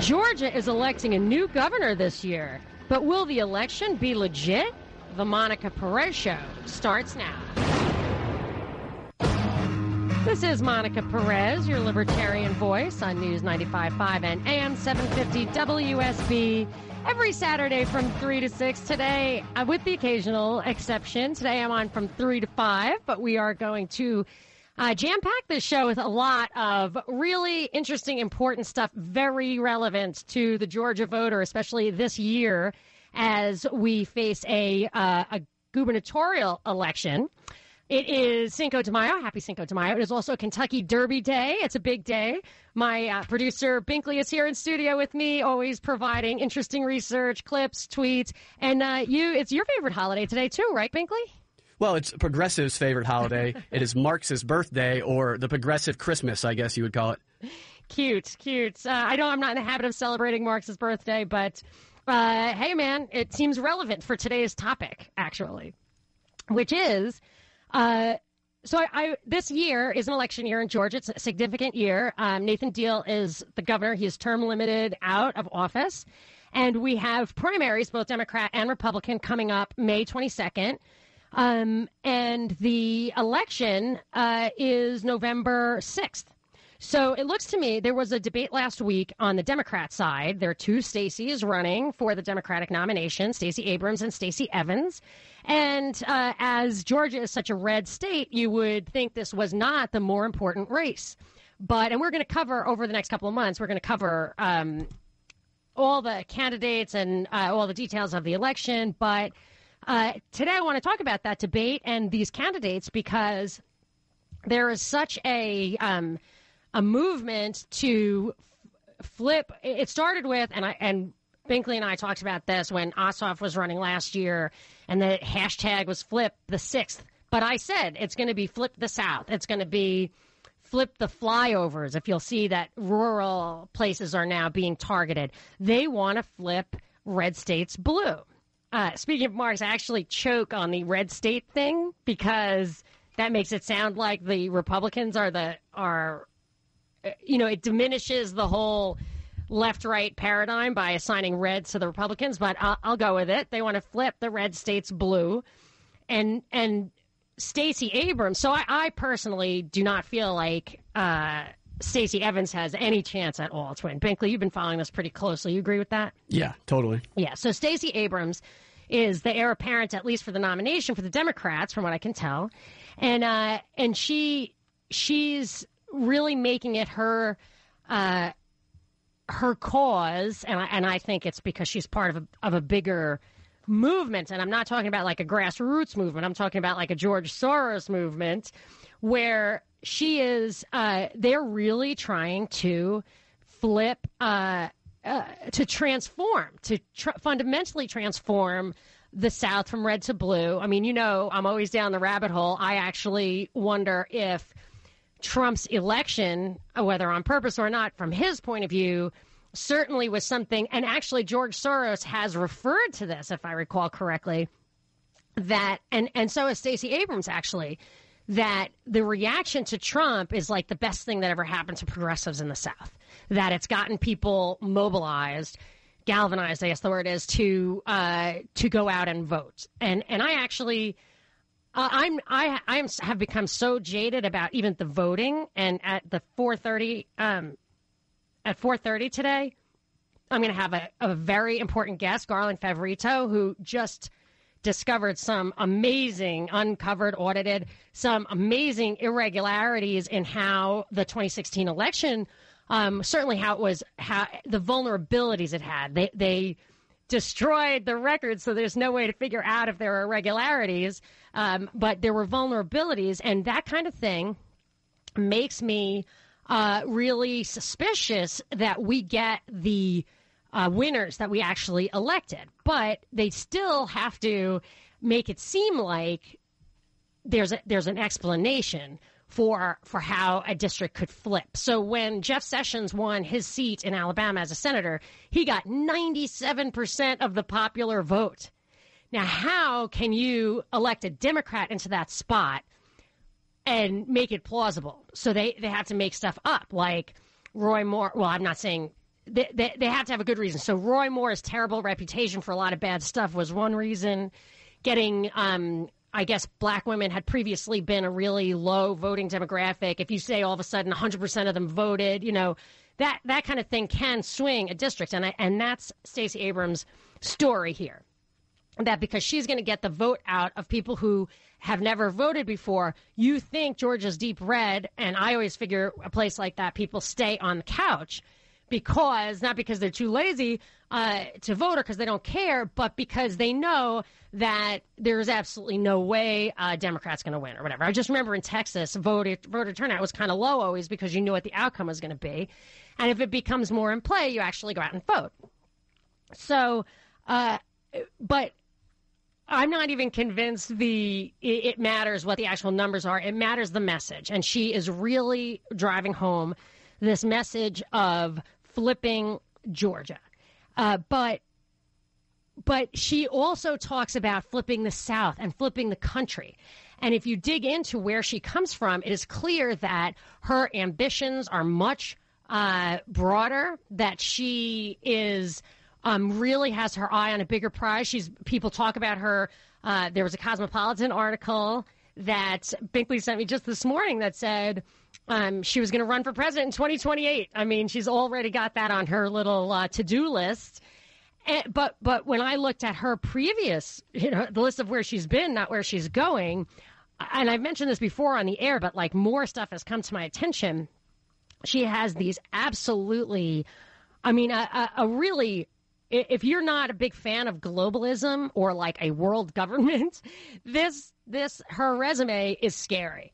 Georgia is electing a new governor this year, but will the election be legit? The Monica Perez Show starts now. This is Monica Perez, your libertarian voice on News 95.5 and AM 750 WSB. Every Saturday from 3 to 6. Today, uh, with the occasional exception, today I'm on from 3 to 5, but we are going to uh, jam pack this show with a lot of really interesting, important stuff, very relevant to the Georgia voter, especially this year as we face a, uh, a gubernatorial election. It is Cinco de Mayo. Happy Cinco de Mayo. It is also Kentucky Derby Day. It's a big day. My uh, producer Binkley is here in studio with me, always providing interesting research, clips, tweets, and uh, you. It's your favorite holiday today too, right, Binkley? Well, it's Progressive's favorite holiday. it is Marx's birthday, or the Progressive Christmas, I guess you would call it. Cute, cute. Uh, I know I'm not in the habit of celebrating Marx's birthday, but uh, hey, man, it seems relevant for today's topic, actually, which is. Uh, so I, I, this year is an election year in Georgia. It's a significant year. Um, Nathan Deal is the governor. He is term limited out of office. And we have primaries, both Democrat and Republican, coming up May 22nd. Um, and the election uh, is November 6th. So it looks to me there was a debate last week on the Democrat side. There are two Stacey's running for the Democratic nomination, Stacey Abrams and Stacey Evans. And uh, as Georgia is such a red state, you would think this was not the more important race. But, and we're going to cover over the next couple of months, we're going to cover um, all the candidates and uh, all the details of the election. But uh, today I want to talk about that debate and these candidates because there is such a um, a movement to f- flip. It started with and I and Binkley and I talked about this when Ossoff was running last year, and the hashtag was flip the sixth. But I said it's going to be flip the south. It's going to be flip the flyovers. If you'll see that rural places are now being targeted, they want to flip red states blue. Uh, speaking of Marx, I actually choke on the red state thing because that makes it sound like the Republicans are the are, uh, you know, it diminishes the whole left right paradigm by assigning reds to the Republicans. But I'll, I'll go with it. They want to flip the red states blue, and and Stacey Abrams. So I, I personally do not feel like. Uh, Stacey Evans has any chance at all to win. Binkley, you've been following this pretty closely. You agree with that? Yeah, totally. Yeah. So Stacey Abrams is the heir apparent, at least for the nomination for the Democrats, from what I can tell, and uh, and she she's really making it her. Uh, her cause, and I, and I think it's because she's part of a, of a bigger movement. And I'm not talking about like a grassroots movement. I'm talking about like a George Soros movement where she is, uh, they're really trying to flip, uh, uh, to transform, to tr- fundamentally transform the South from red to blue. I mean, you know, I'm always down the rabbit hole. I actually wonder if Trump's election, whether on purpose or not, from his point of view, certainly was something. And actually, George Soros has referred to this, if I recall correctly, that, and, and so has Stacey Abrams actually, that the reaction to Trump is like the best thing that ever happened to progressives in the South. That it's gotten people mobilized, galvanized, I guess the word is, to uh, to go out and vote. And and I actually. Uh, I'm I I am, have become so jaded about even the voting, and at the 4:30 um, at 4:30 today, I'm going to have a, a very important guest, Garland Favorito, who just discovered some amazing, uncovered, audited, some amazing irregularities in how the 2016 election, um, certainly how it was, how the vulnerabilities it had. They, they destroyed the records, so there's no way to figure out if there were irregularities. Um, but there were vulnerabilities, and that kind of thing makes me uh, really suspicious that we get the uh, winners that we actually elected. But they still have to make it seem like there's a, there's an explanation for for how a district could flip. So when Jeff Sessions won his seat in Alabama as a senator, he got 97% of the popular vote. Now, how can you elect a Democrat into that spot and make it plausible? So they, they have to make stuff up, like Roy Moore. Well, I'm not saying they, they, they have to have a good reason. So Roy Moore's terrible reputation for a lot of bad stuff was one reason. Getting, um, I guess, black women had previously been a really low voting demographic. If you say all of a sudden 100% of them voted, you know, that that kind of thing can swing a district, and I, and that's Stacey Abrams' story here. That because she's going to get the vote out of people who have never voted before, you think Georgia's deep red, and I always figure a place like that, people stay on the couch because not because they're too lazy uh, to vote or because they don't care, but because they know that there's absolutely no way Democrat's going to win or whatever. I just remember in Texas, voter voter turnout was kind of low always because you knew what the outcome was going to be, and if it becomes more in play, you actually go out and vote. So, uh, but I'm not even convinced the it matters what the actual numbers are. It matters the message, and she is really driving home this message of flipping Georgia. Uh, but but she also talks about flipping the South and flipping the country. And if you dig into where she comes from, it is clear that her ambitions are much uh, broader. That she is um, really has her eye on a bigger prize. She's people talk about her. Uh, there was a Cosmopolitan article that Binkley sent me just this morning that said um, she was going to run for president in 2028. I mean, she's already got that on her little uh, to-do list. And, but but when I looked at her previous, you know, the list of where she's been, not where she's going, and I've mentioned this before on the air, but like more stuff has come to my attention. She has these absolutely, I mean, a, a, a really if you're not a big fan of globalism or like a world government, this this her resume is scary.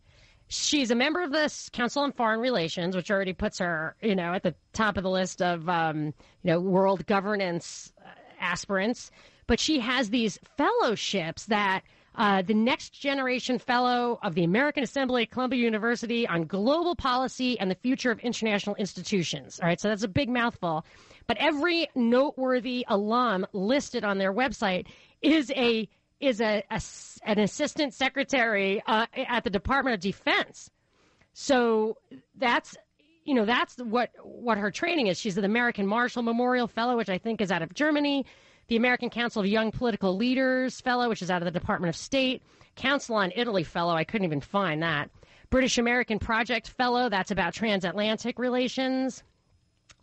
She's a member of the Council on Foreign Relations, which already puts her, you know, at the top of the list of, um, you know, world governance uh, aspirants. But she has these fellowships that uh, the Next Generation Fellow of the American Assembly at Columbia University on Global Policy and the Future of International Institutions. All right, so that's a big mouthful. But every noteworthy alum listed on their website is a is a, a an assistant secretary uh, at the Department of Defense. So that's you know that's what what her training is. She's an American Marshall Memorial Fellow, which I think is out of Germany. The American Council of Young Political Leaders Fellow, which is out of the Department of State. Council on Italy Fellow, I couldn't even find that. British American Project Fellow, that's about transatlantic relations.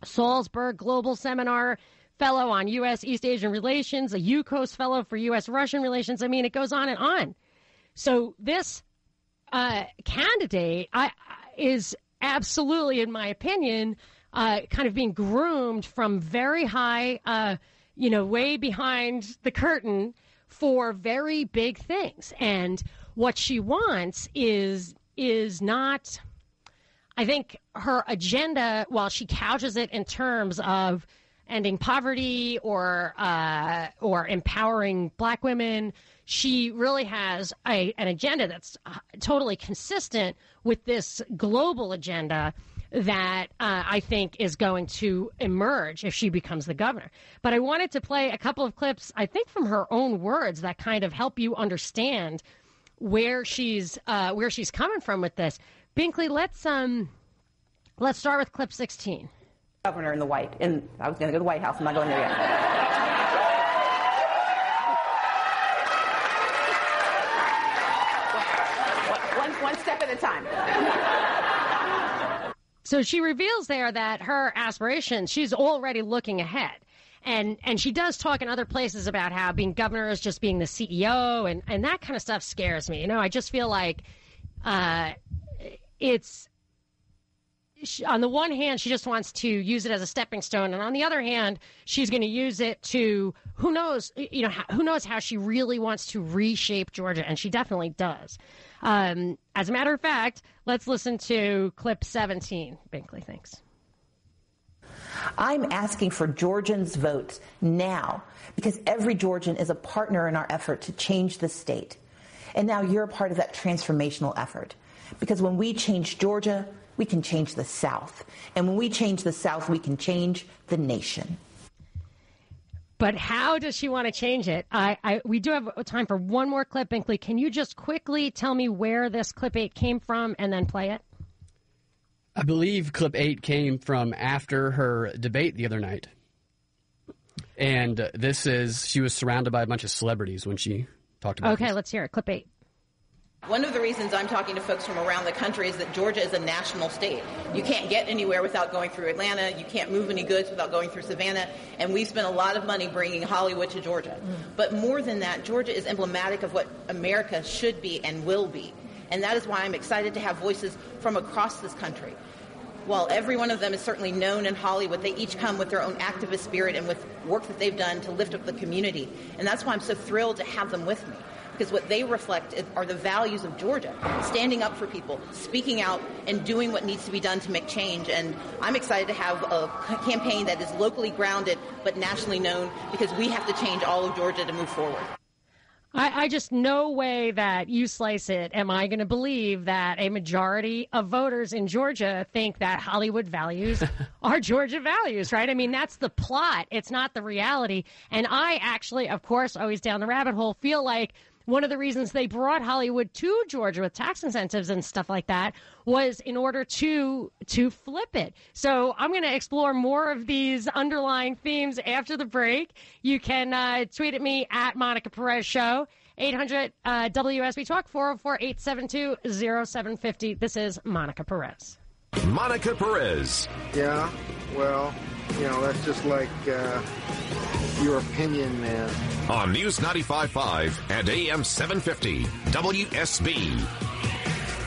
Salzburg Global Seminar Fellow on U.S. East Asian Relations, a UCOS Fellow for U.S. Russian Relations. I mean, it goes on and on. So this uh, candidate I, is absolutely, in my opinion, uh, kind of being groomed from very high, uh, you know, way behind the curtain for very big things. And what she wants is is not I think her agenda, while she couches it in terms of ending poverty or uh, or empowering black women, she really has a, an agenda that's uh, totally consistent with this global agenda that uh, I think is going to emerge if she becomes the governor. But I wanted to play a couple of clips, I think, from her own words that kind of help you understand where she's uh, where she's coming from with this. Binkley, let's um, let's start with clip 16. Governor in the White, and I was going to go to the White House. I'm not going there yet. one, step at a time. So she reveals there that her aspirations, she's already looking ahead. And and she does talk in other places about how being governor is just being the CEO and, and that kind of stuff scares me. You know, I just feel like uh, it's she, on the one hand, she just wants to use it as a stepping stone, and on the other hand, she's going to use it to who knows, you know, who knows how she really wants to reshape Georgia, and she definitely does. Um, as a matter of fact, let's listen to clip 17. Binkley, thanks. I'm asking for Georgians' votes now because every Georgian is a partner in our effort to change the state. And now you're a part of that transformational effort. Because when we change Georgia, we can change the South. And when we change the South, we can change the nation. But how does she want to change it? I, I, we do have time for one more clip, Binkley. Can you just quickly tell me where this clip eight came from and then play it? I believe clip eight came from after her debate the other night. And this is, she was surrounded by a bunch of celebrities when she talked about it. Okay, this. let's hear it. Clip eight. One of the reasons I'm talking to folks from around the country is that Georgia is a national state. You can't get anywhere without going through Atlanta. You can't move any goods without going through Savannah. And we've spent a lot of money bringing Hollywood to Georgia. Mm-hmm. But more than that, Georgia is emblematic of what America should be and will be. And that is why I'm excited to have voices from across this country. While every one of them is certainly known in Hollywood, they each come with their own activist spirit and with work that they've done to lift up the community. And that's why I'm so thrilled to have them with me because what they reflect are the values of Georgia, standing up for people, speaking out, and doing what needs to be done to make change. And I'm excited to have a campaign that is locally grounded but nationally known because we have to change all of Georgia to move forward. I, I just no way that you slice it am I going to believe that a majority of voters in Georgia think that Hollywood values are Georgia values, right? I mean, that's the plot. It's not the reality. And I actually, of course, always down the rabbit hole, feel like one of the reasons they brought Hollywood to Georgia with tax incentives and stuff like that was in order to to flip it. So I'm going to explore more of these underlying themes after the break. You can uh, tweet at me at Monica Perez Show. 800 uh, WSB Talk 404 872 0750. This is Monica Perez. Monica Perez. Yeah, well, you know, that's just like uh, your opinion, man. On News 95.5 and AM 750, WSB.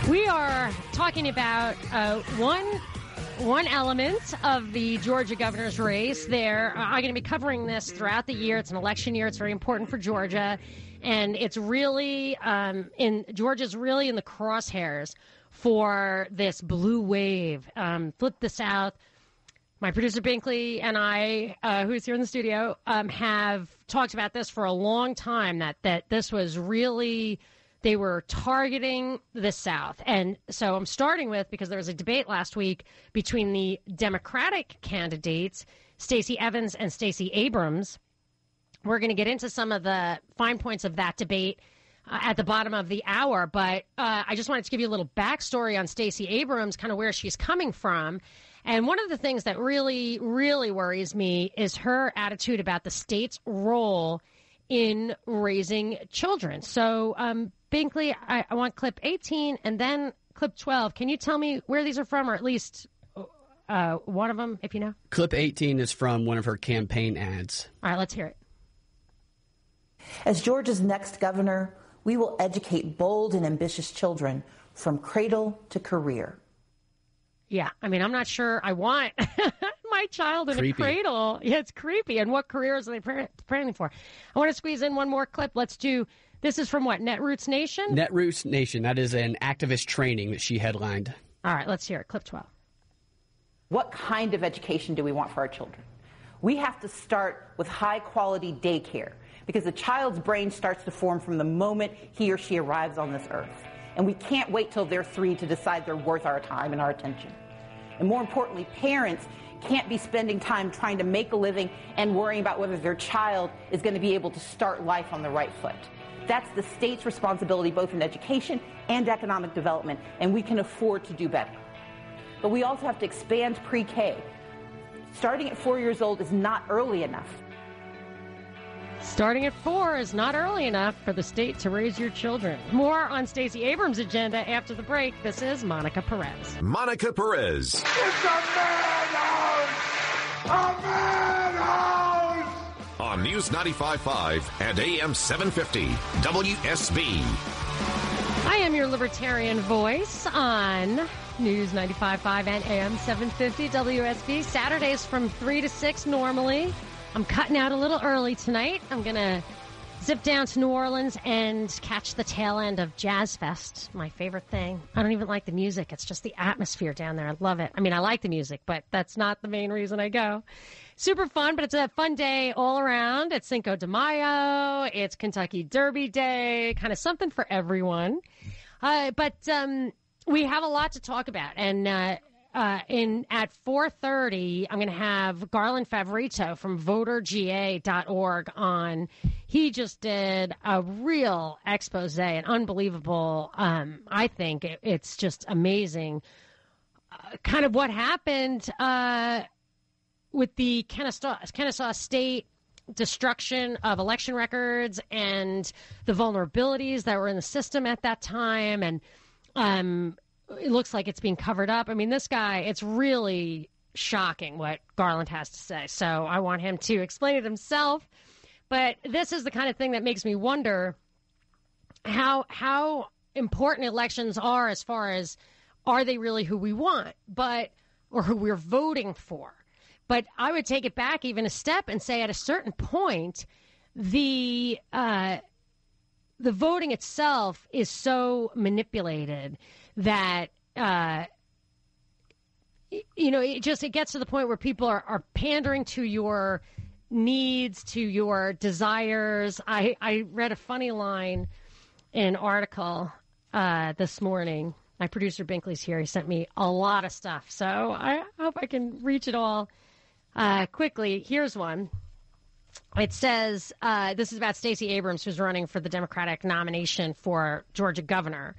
We are talking about uh, one one element of the Georgia governor's race. There, I'm going to be covering this throughout the year. It's an election year. It's very important for Georgia, and it's really um, in Georgia's really in the crosshairs for this blue wave. Um, flip the South. My producer Binkley and I, uh, who's here in the studio, um, have talked about this for a long time. That that this was really they were targeting the South. And so I'm starting with because there was a debate last week between the Democratic candidates, Stacey Evans and Stacey Abrams. We're going to get into some of the fine points of that debate uh, at the bottom of the hour, but uh, I just wanted to give you a little backstory on Stacey Abrams, kind of where she's coming from. And one of the things that really, really worries me is her attitude about the state's role in raising children. So, um, Binkley, I, I, want clip 18 and then clip 12. Can you tell me where these are from, or at least uh, one of them, if you know? Clip 18 is from one of her campaign ads. All right, let's hear it. As Georgia's next governor, we will educate bold and ambitious children from cradle to career. Yeah, I mean, I'm not sure I want my child in creepy. a cradle. Yeah, it's creepy. And what careers are they planning for? I want to squeeze in one more clip. Let's do. This is from what Netroots Nation. Netroots Nation. That is an activist training that she headlined. All right, let's hear it. Clip 12. What kind of education do we want for our children? We have to start with high quality daycare because the child's brain starts to form from the moment he or she arrives on this earth. And we can't wait till they're three to decide they're worth our time and our attention. And more importantly, parents can't be spending time trying to make a living and worrying about whether their child is going to be able to start life on the right foot. That's the state's responsibility, both in education and economic development, and we can afford to do better. But we also have to expand pre K. Starting at four years old is not early enough. Starting at four is not early enough for the state to raise your children. More on Stacey Abrams' agenda after the break. This is Monica Perez. Monica Perez. It's a madhouse! A madhouse! On News 95.5 and AM 750, WSB. I am your libertarian voice on News 95.5 and AM 750 WSB. Saturdays from 3 to 6 normally. I'm cutting out a little early tonight. I'm going to zip down to New Orleans and catch the tail end of Jazz Fest, my favorite thing. I don't even like the music. It's just the atmosphere down there. I love it. I mean, I like the music, but that's not the main reason I go. Super fun, but it's a fun day all around. It's Cinco de Mayo. It's Kentucky Derby Day. Kind of something for everyone. Uh, but um, we have a lot to talk about. And uh, uh, in at 4:30, I'm going to have Garland Favorito from VoterGA.org on. He just did a real expose, an unbelievable. Um, I think it, it's just amazing. kind of what happened uh, with the Kennesaw, Kennesaw State destruction of election records and the vulnerabilities that were in the system at that time. And um, it looks like it's being covered up. I mean, this guy, it's really shocking what Garland has to say. So I want him to explain it himself. But this is the kind of thing that makes me wonder how how important elections are as far as are they really who we want, but or who we're voting for. But I would take it back even a step and say at a certain point, the uh, the voting itself is so manipulated that uh, you know it just it gets to the point where people are, are pandering to your needs to your desires. I i read a funny line in an article uh, this morning. My producer binkley's here. He sent me a lot of stuff. So i hope i can reach it all uh, quickly. Here's one. It says uh, this is about Stacey Abrams, who's running for the Democratic nomination for Georgia governor.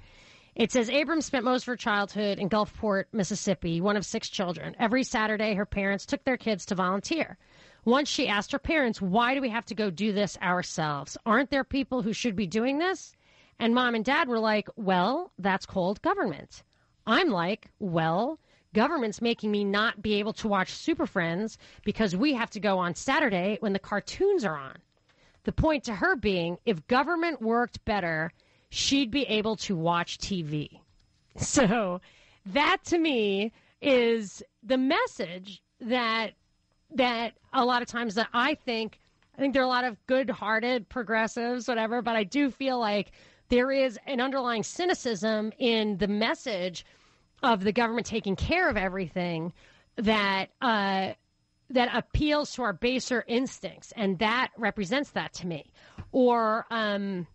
It says Abrams spent most of her childhood in Gulfport, Mississippi, one of six children. Every Saturday, her parents took their kids to volunteer. Once she asked her parents, Why do we have to go do this ourselves? Aren't there people who should be doing this? And mom and dad were like, Well, that's called government. I'm like, Well, government's making me not be able to watch Super Friends because we have to go on Saturday when the cartoons are on. The point to her being, if government worked better, she'd be able to watch TV. So that to me is the message that that a lot of times that I think I think there are a lot of good-hearted progressives whatever, but I do feel like there is an underlying cynicism in the message of the government taking care of everything that uh, that appeals to our baser instincts, and that represents that to me. Or, um,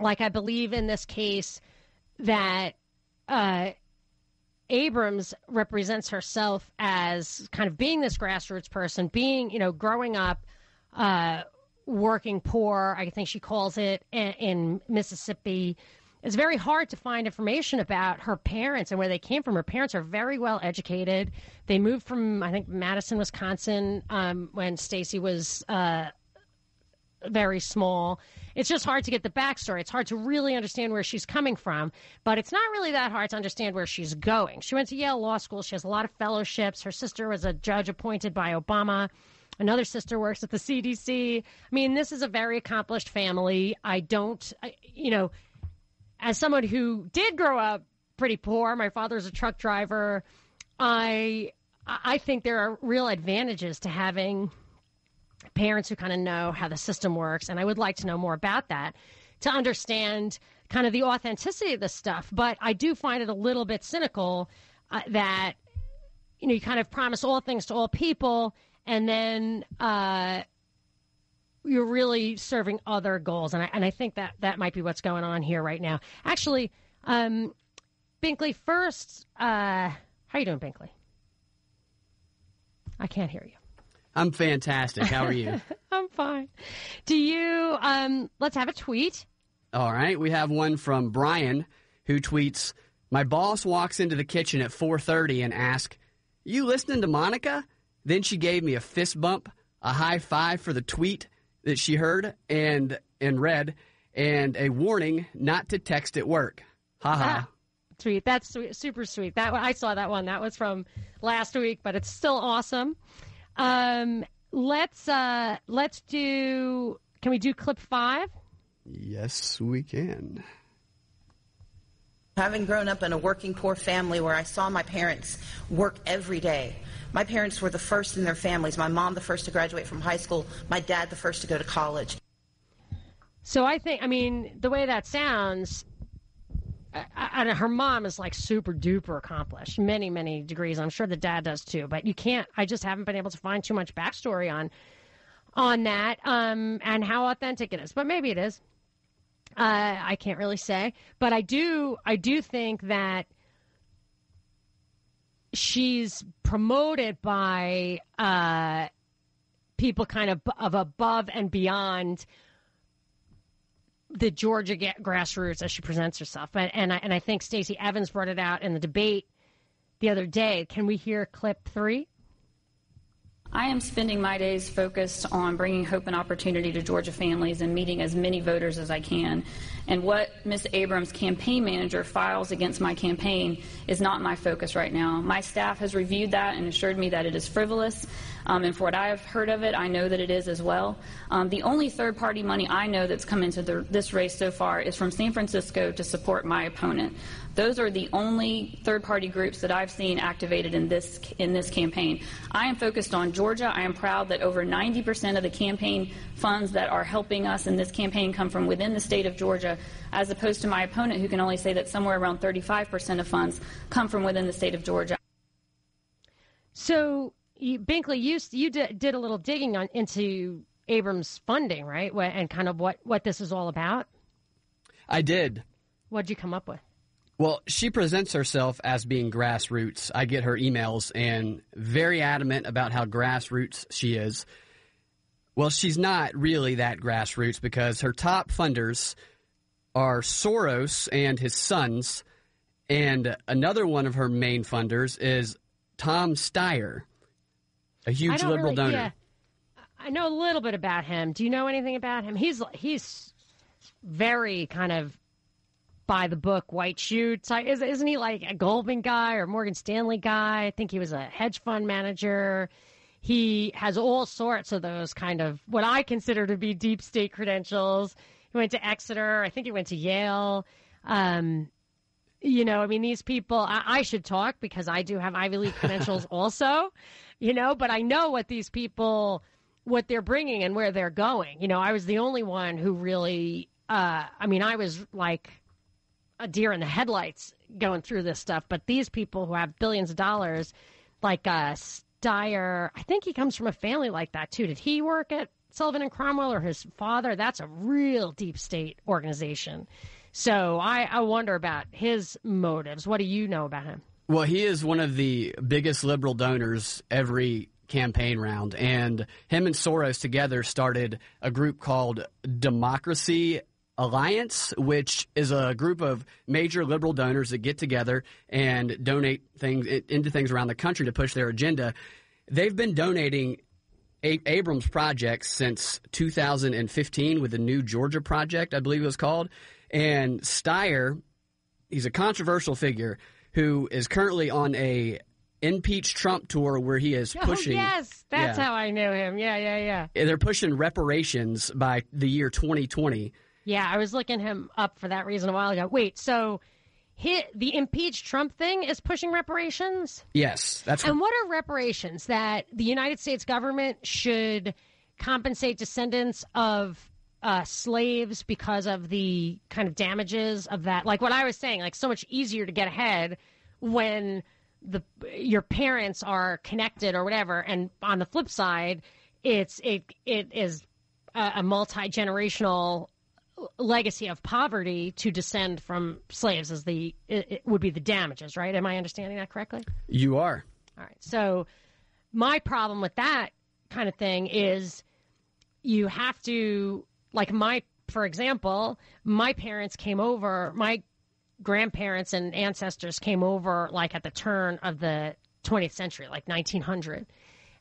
like I believe in this case, that uh, Abrams represents herself as kind of being this grassroots person, being you know growing up. Uh, working poor, I think she calls it in, in Mississippi, it's very hard to find information about her parents and where they came from. Her parents are very well educated. They moved from, I think, Madison, Wisconsin, um, when Stacey was uh, very small. It's just hard to get the backstory. It's hard to really understand where she's coming from, but it's not really that hard to understand where she's going. She went to Yale Law School. She has a lot of fellowships. Her sister was a judge appointed by Obama. Another sister works at the CDC. I mean, this is a very accomplished family. I don't, I, you know, as someone who did grow up pretty poor, my father's a truck driver. I I think there are real advantages to having parents who kind of know how the system works, and I would like to know more about that to understand kind of the authenticity of this stuff. But I do find it a little bit cynical uh, that you know you kind of promise all things to all people, and then uh, you're really serving other goals, and I and I think that that might be what's going on here right now. Actually, um, Binkley, first, uh, how you doing, Binkley? I can't hear you. I'm fantastic. How are you? I'm fine. Do you? Um, let's have a tweet. All right, we have one from Brian who tweets, "My boss walks into the kitchen at 4:30 and asks, "You listening to Monica?" Then she gave me a fist bump, a high five for the tweet, that she heard and and read, and a warning not to text at work. Ha ha. Ah, sweet. That's sweet, super sweet. That I saw that one. That was from last week, but it's still awesome. Um, let's uh, let's do. Can we do clip five? Yes, we can. Having grown up in a working poor family where I saw my parents work every day, my parents were the first in their families. My mom, the first to graduate from high school. My dad, the first to go to college. So I think, I mean, the way that sounds, I, her mom is like super duper accomplished, many, many degrees. I'm sure the dad does too, but you can't, I just haven't been able to find too much backstory on on that um, and how authentic it is. But maybe it is. Uh, I can't really say, but I do. I do think that she's promoted by uh, people kind of of above and beyond the Georgia grassroots as she presents herself. And and I, and I think Stacey Evans brought it out in the debate the other day. Can we hear clip three? I am spending my days focused on bringing hope and opportunity to Georgia families and meeting as many voters as I can. And what Ms. Abrams, campaign manager, files against my campaign is not my focus right now. My staff has reviewed that and assured me that it is frivolous. Um, and for what I have heard of it, I know that it is as well. Um, the only third party money I know that's come into the, this race so far is from San Francisco to support my opponent. Those are the only third party groups that I've seen activated in this, in this campaign. I am focused on Georgia. I am proud that over 90% of the campaign funds that are helping us in this campaign come from within the state of Georgia, as opposed to my opponent who can only say that somewhere around 35% of funds come from within the state of Georgia. So, you, Binkley, you you did, did a little digging on into Abrams funding, right? And kind of what what this is all about. I did. What'd you come up with? Well, she presents herself as being grassroots. I get her emails and very adamant about how grassroots she is. Well, she's not really that grassroots because her top funders are Soros and his sons, and another one of her main funders is Tom Steyer, a huge liberal really, donor. Yeah, I know a little bit about him. Do you know anything about him? He's he's very kind of by the book white shoe type. Isn't he like a Goldman guy or Morgan Stanley guy? I think he was a hedge fund manager. He has all sorts of those kind of what I consider to be deep state credentials. He went to Exeter. I think he went to Yale. Um, you know, I mean, these people, I, I should talk because I do have Ivy League credentials also, you know, but I know what these people, what they're bringing and where they're going. You know, I was the only one who really, uh, I mean, I was like, a deer in the headlights going through this stuff. But these people who have billions of dollars, like uh, Steyer, I think he comes from a family like that too. Did he work at Sullivan and Cromwell or his father? That's a real deep state organization. So I, I wonder about his motives. What do you know about him? Well, he is one of the biggest liberal donors every campaign round. And him and Soros together started a group called Democracy Alliance, which is a group of major liberal donors that get together and donate things into things around the country to push their agenda. They've been donating Abrams projects since 2015 with the New Georgia Project, I believe it was called. And Steyer, he's a controversial figure who is currently on a impeach Trump tour where he is oh, pushing. Oh, yes, that's yeah. how I know him. Yeah, yeah, yeah. They're pushing reparations by the year 2020 yeah, I was looking him up for that reason a while ago. Wait, so hit the impeach Trump thing is pushing reparations? Yes, that's And what are reparations that the United States government should compensate descendants of uh, slaves because of the kind of damages of that? Like what I was saying, like so much easier to get ahead when the your parents are connected or whatever and on the flip side it's it it is a, a multi-generational legacy of poverty to descend from slaves as the it, it would be the damages, right? Am I understanding that correctly? You are. All right. So my problem with that kind of thing is you have to like my for example, my parents came over, my grandparents and ancestors came over like at the turn of the 20th century, like 1900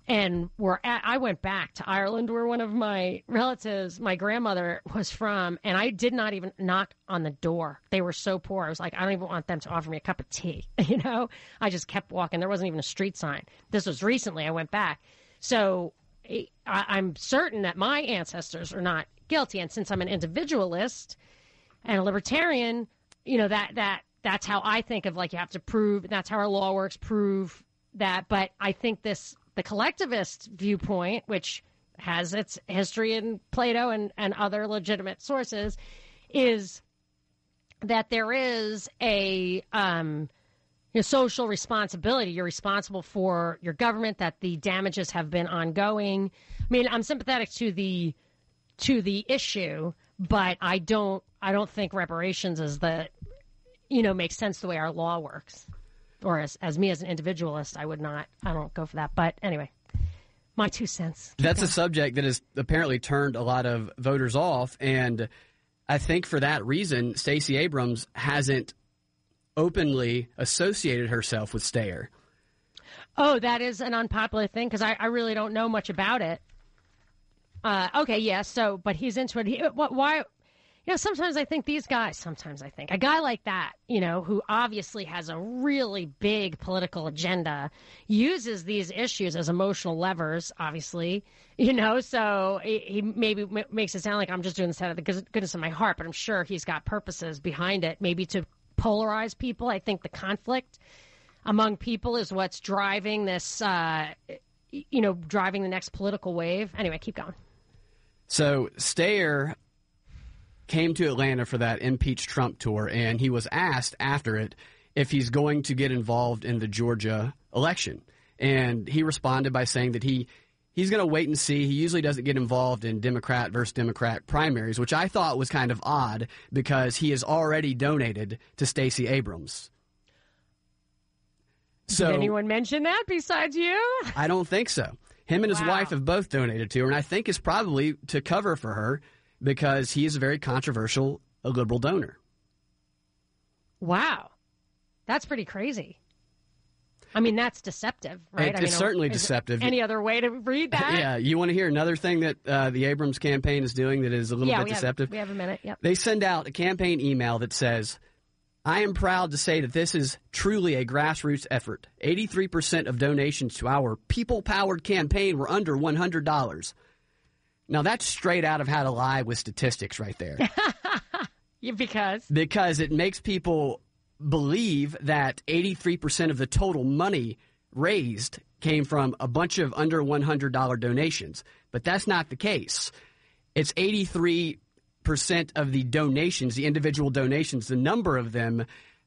and we're at, I went back to Ireland where one of my relatives, my grandmother was from, and I did not even knock on the door. They were so poor. I was like, I don't even want them to offer me a cup of tea. You know, I just kept walking. There wasn't even a street sign. This was recently. I went back, so eh, I, I'm certain that my ancestors are not guilty. And since I'm an individualist and a libertarian, you know that that that's how I think of like you have to prove. That's how our law works. Prove that. But I think this the collectivist viewpoint, which has its history in Plato and, and other legitimate sources, is that there is a um, social responsibility. You're responsible for your government. That the damages have been ongoing. I mean, I'm sympathetic to the to the issue, but I don't I don't think reparations is the you know makes sense the way our law works or as, as me as an individualist, I would not. I don't go for that. But anyway, my two cents. That's a subject that has apparently turned a lot of voters off, and I think for that reason, Stacey Abrams hasn't openly associated herself with Steyer. Oh, that is an unpopular thing because I, I really don't know much about it. Uh, okay, yeah. So, but he's into it. He, what, why? You know, sometimes I think these guys. Sometimes I think a guy like that, you know, who obviously has a really big political agenda, uses these issues as emotional levers. Obviously, you know, so he, maybe makes it sound like I'm just doing this out of the goodness of my heart, but I'm sure he's got purposes behind it. Maybe to polarize people. I think the conflict among people is what's driving this. Uh, you know, driving the next political wave. Anyway, keep going. So Steyer came to Atlanta for that impeach Trump tour, and he was asked after it if he's going to get involved in the Georgia election. And he responded by saying that he he's going to wait and see. He usually doesn't get involved in Democrat versus Democrat primaries, which I thought was kind of odd because he has already donated to Stacey Abrams. So, Did anyone mention that besides you? I don't think so. Him and his wow. wife have both donated to her, and I think it's probably to cover for her because he is a very controversial a liberal donor. Wow. That's pretty crazy. I mean, that's deceptive, right? It, I mean, it's certainly deceptive. Any other way to read that? yeah. You want to hear another thing that uh, the Abrams campaign is doing that is a little yeah, bit we deceptive? Have, we have a minute. Yep. They send out a campaign email that says, I am proud to say that this is truly a grassroots effort. 83% of donations to our people powered campaign were under $100. Now, that's straight out of how to lie with statistics right there. because? Because it makes people believe that 83% of the total money raised came from a bunch of under $100 donations. But that's not the case. It's 83 percent of the donations, the individual donations, the number of them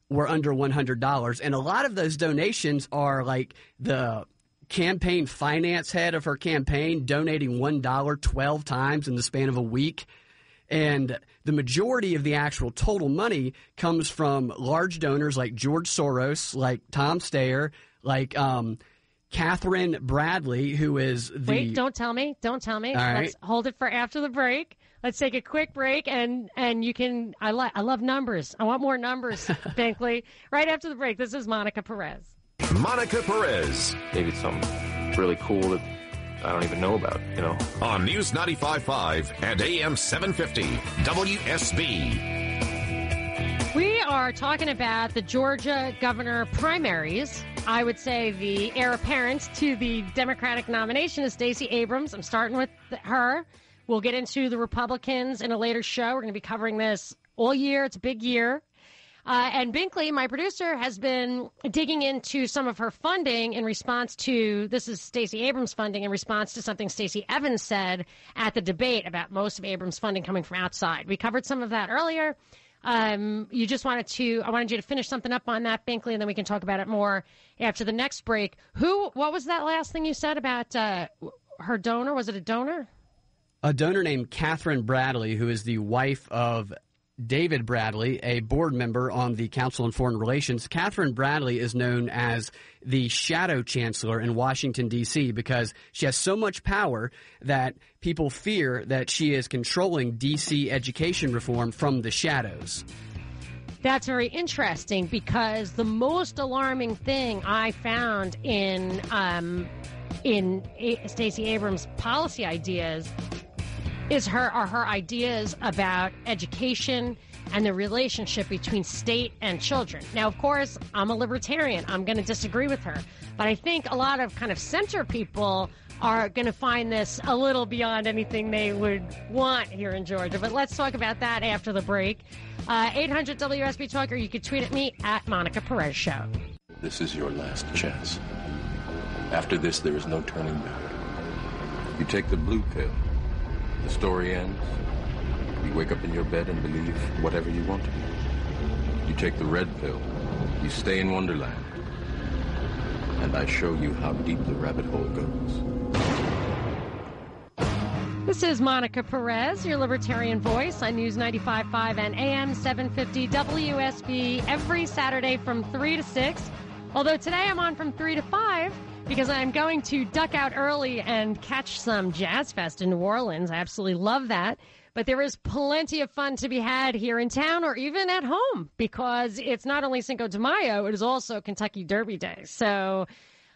were under $100. And a lot of those donations are like the campaign finance head of her campaign donating $1 12 times in the span of a week. And the majority of the actual total money comes from large donors like George Soros, like Tom Steyer, like um, Catherine Bradley, who is the. Wait, don't tell me. Don't tell me. All right. Let's hold it for after the break. Let's take a quick break, and and you can. I like. I love numbers. I want more numbers, Binkley. Right after the break. This is Monica Perez. Monica Perez. Maybe it's something really cool that I don't even know about. You know. On News 95.5 and AM 750 WSB. We are talking about the Georgia governor primaries. I would say the heir apparent to the Democratic nomination is Stacey Abrams. I'm starting with her. We'll get into the Republicans in a later show. We're going to be covering this all year. It's a big year. Uh, and Binkley, my producer, has been digging into some of her funding in response to this is Stacey Abrams funding in response to something Stacey Evans said at the debate about most of Abrams funding coming from outside. We covered some of that earlier. Um, you just wanted to, I wanted you to finish something up on that, Binkley, and then we can talk about it more after the next break. Who, what was that last thing you said about uh, her donor? Was it a donor? a donor named Catherine Bradley, who is the wife of David Bradley, a board member on the Council on Foreign Relations. Catherine Bradley is known as the shadow chancellor in Washington, D.C., because she has so much power that people fear that she is controlling D.C. education reform from the shadows. That's very interesting because the most alarming thing I found in um, in Stacey Abrams' policy ideas is her are her ideas about education and the relationship between state and children. Now, of course, I'm a libertarian. I'm going to disagree with her, but I think a lot of kind of center people are going to find this a little beyond anything they would want here in Georgia. But let's talk about that after the break. Uh, 800 WSB Talk, or you can tweet at me at Monica Perez Show. This is your last chance. After this, there is no turning back. You take the blue pill the story ends. You wake up in your bed and believe whatever you want to. be. You take the red pill. You stay in Wonderland. And I show you how deep the rabbit hole goes. This is Monica Perez, your libertarian voice on News 95.5 and AM 750 WSB every Saturday from 3 to 6. Although today I'm on from 3 to 5 because I'm going to duck out early and catch some Jazz Fest in New Orleans. I absolutely love that. But there is plenty of fun to be had here in town or even at home because it's not only Cinco de Mayo, it is also Kentucky Derby Day. So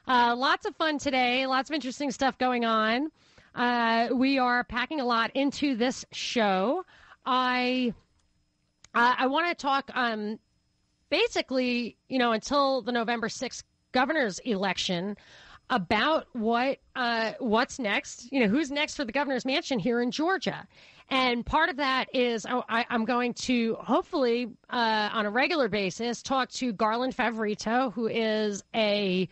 uh, lots of fun today, lots of interesting stuff going on. Uh, we are packing a lot into this show. I uh, I want to talk um, basically, you know, until the November 6th governor's election about what uh, what's next. You know, who's next for the governor's mansion here in Georgia. And part of that is I, am going to hopefully uh, on a regular basis talk to Garland Favorito, who is a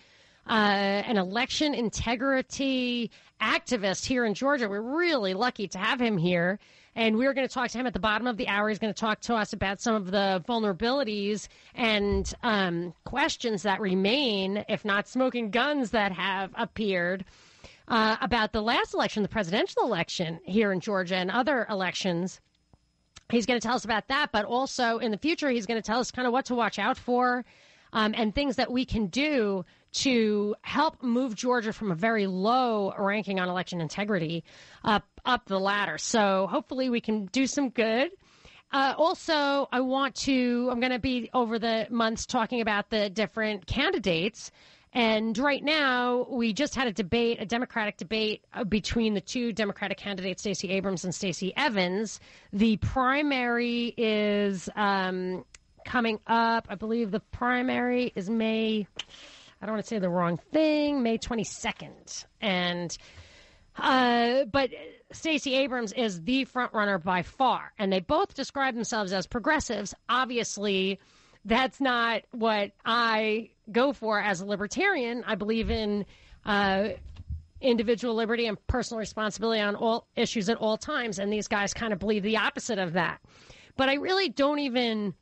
uh, an election integrity activist here in Georgia. We're really lucky to have him here. And we're going to talk to him at the bottom of the hour. He's going to talk to us about some of the vulnerabilities and um, questions that remain, if not smoking guns that have appeared. Uh, about the last election, the presidential election here in Georgia and other elections. He's going to tell us about that, but also in the future, he's going to tell us kind of what to watch out for um, and things that we can do to help move Georgia from a very low ranking on election integrity up up the ladder. So hopefully we can do some good. Uh, also, I want to. I'm going to be over the months talking about the different candidates. And right now, we just had a debate, a Democratic debate uh, between the two Democratic candidates, Stacey Abrams and Stacey Evans. The primary is um, coming up. I believe the primary is May I don't want to say the wrong thing, May 22nd. And uh, but Stacey Abrams is the front runner by far, and they both describe themselves as progressives. Obviously, that's not what I go for as a libertarian. I believe in uh, individual liberty and personal responsibility on all issues at all times, and these guys kind of believe the opposite of that. But I really don't even.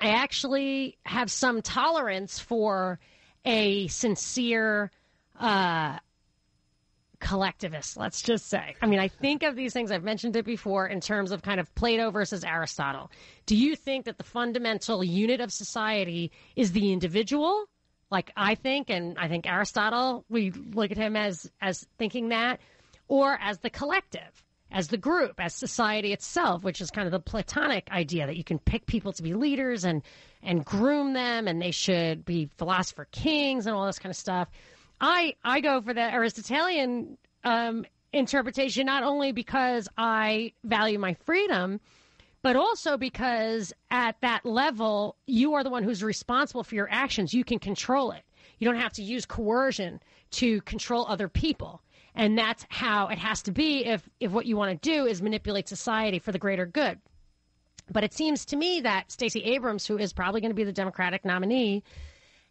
I actually have some tolerance for a sincere uh, collectivist, let's just say. I mean, I think of these things, I've mentioned it before, in terms of kind of Plato versus Aristotle. Do you think that the fundamental unit of society is the individual? Like I think, and I think Aristotle, we look at him as as thinking that, or as the collective as the group, as society itself, which is kind of the Platonic idea that you can pick people to be leaders and and groom them, and they should be philosopher kings and all this kind of stuff. I I go for the Aristotelian um, interpretation not only because I value my freedom, but also because at that level you are the one who's responsible for your actions. You can control it. You don't have to use coercion to control other people and that's how it has to be if if what you want to do is manipulate society for the greater good. But it seems to me that Stacey Abrams, who is probably going to be the Democratic nominee,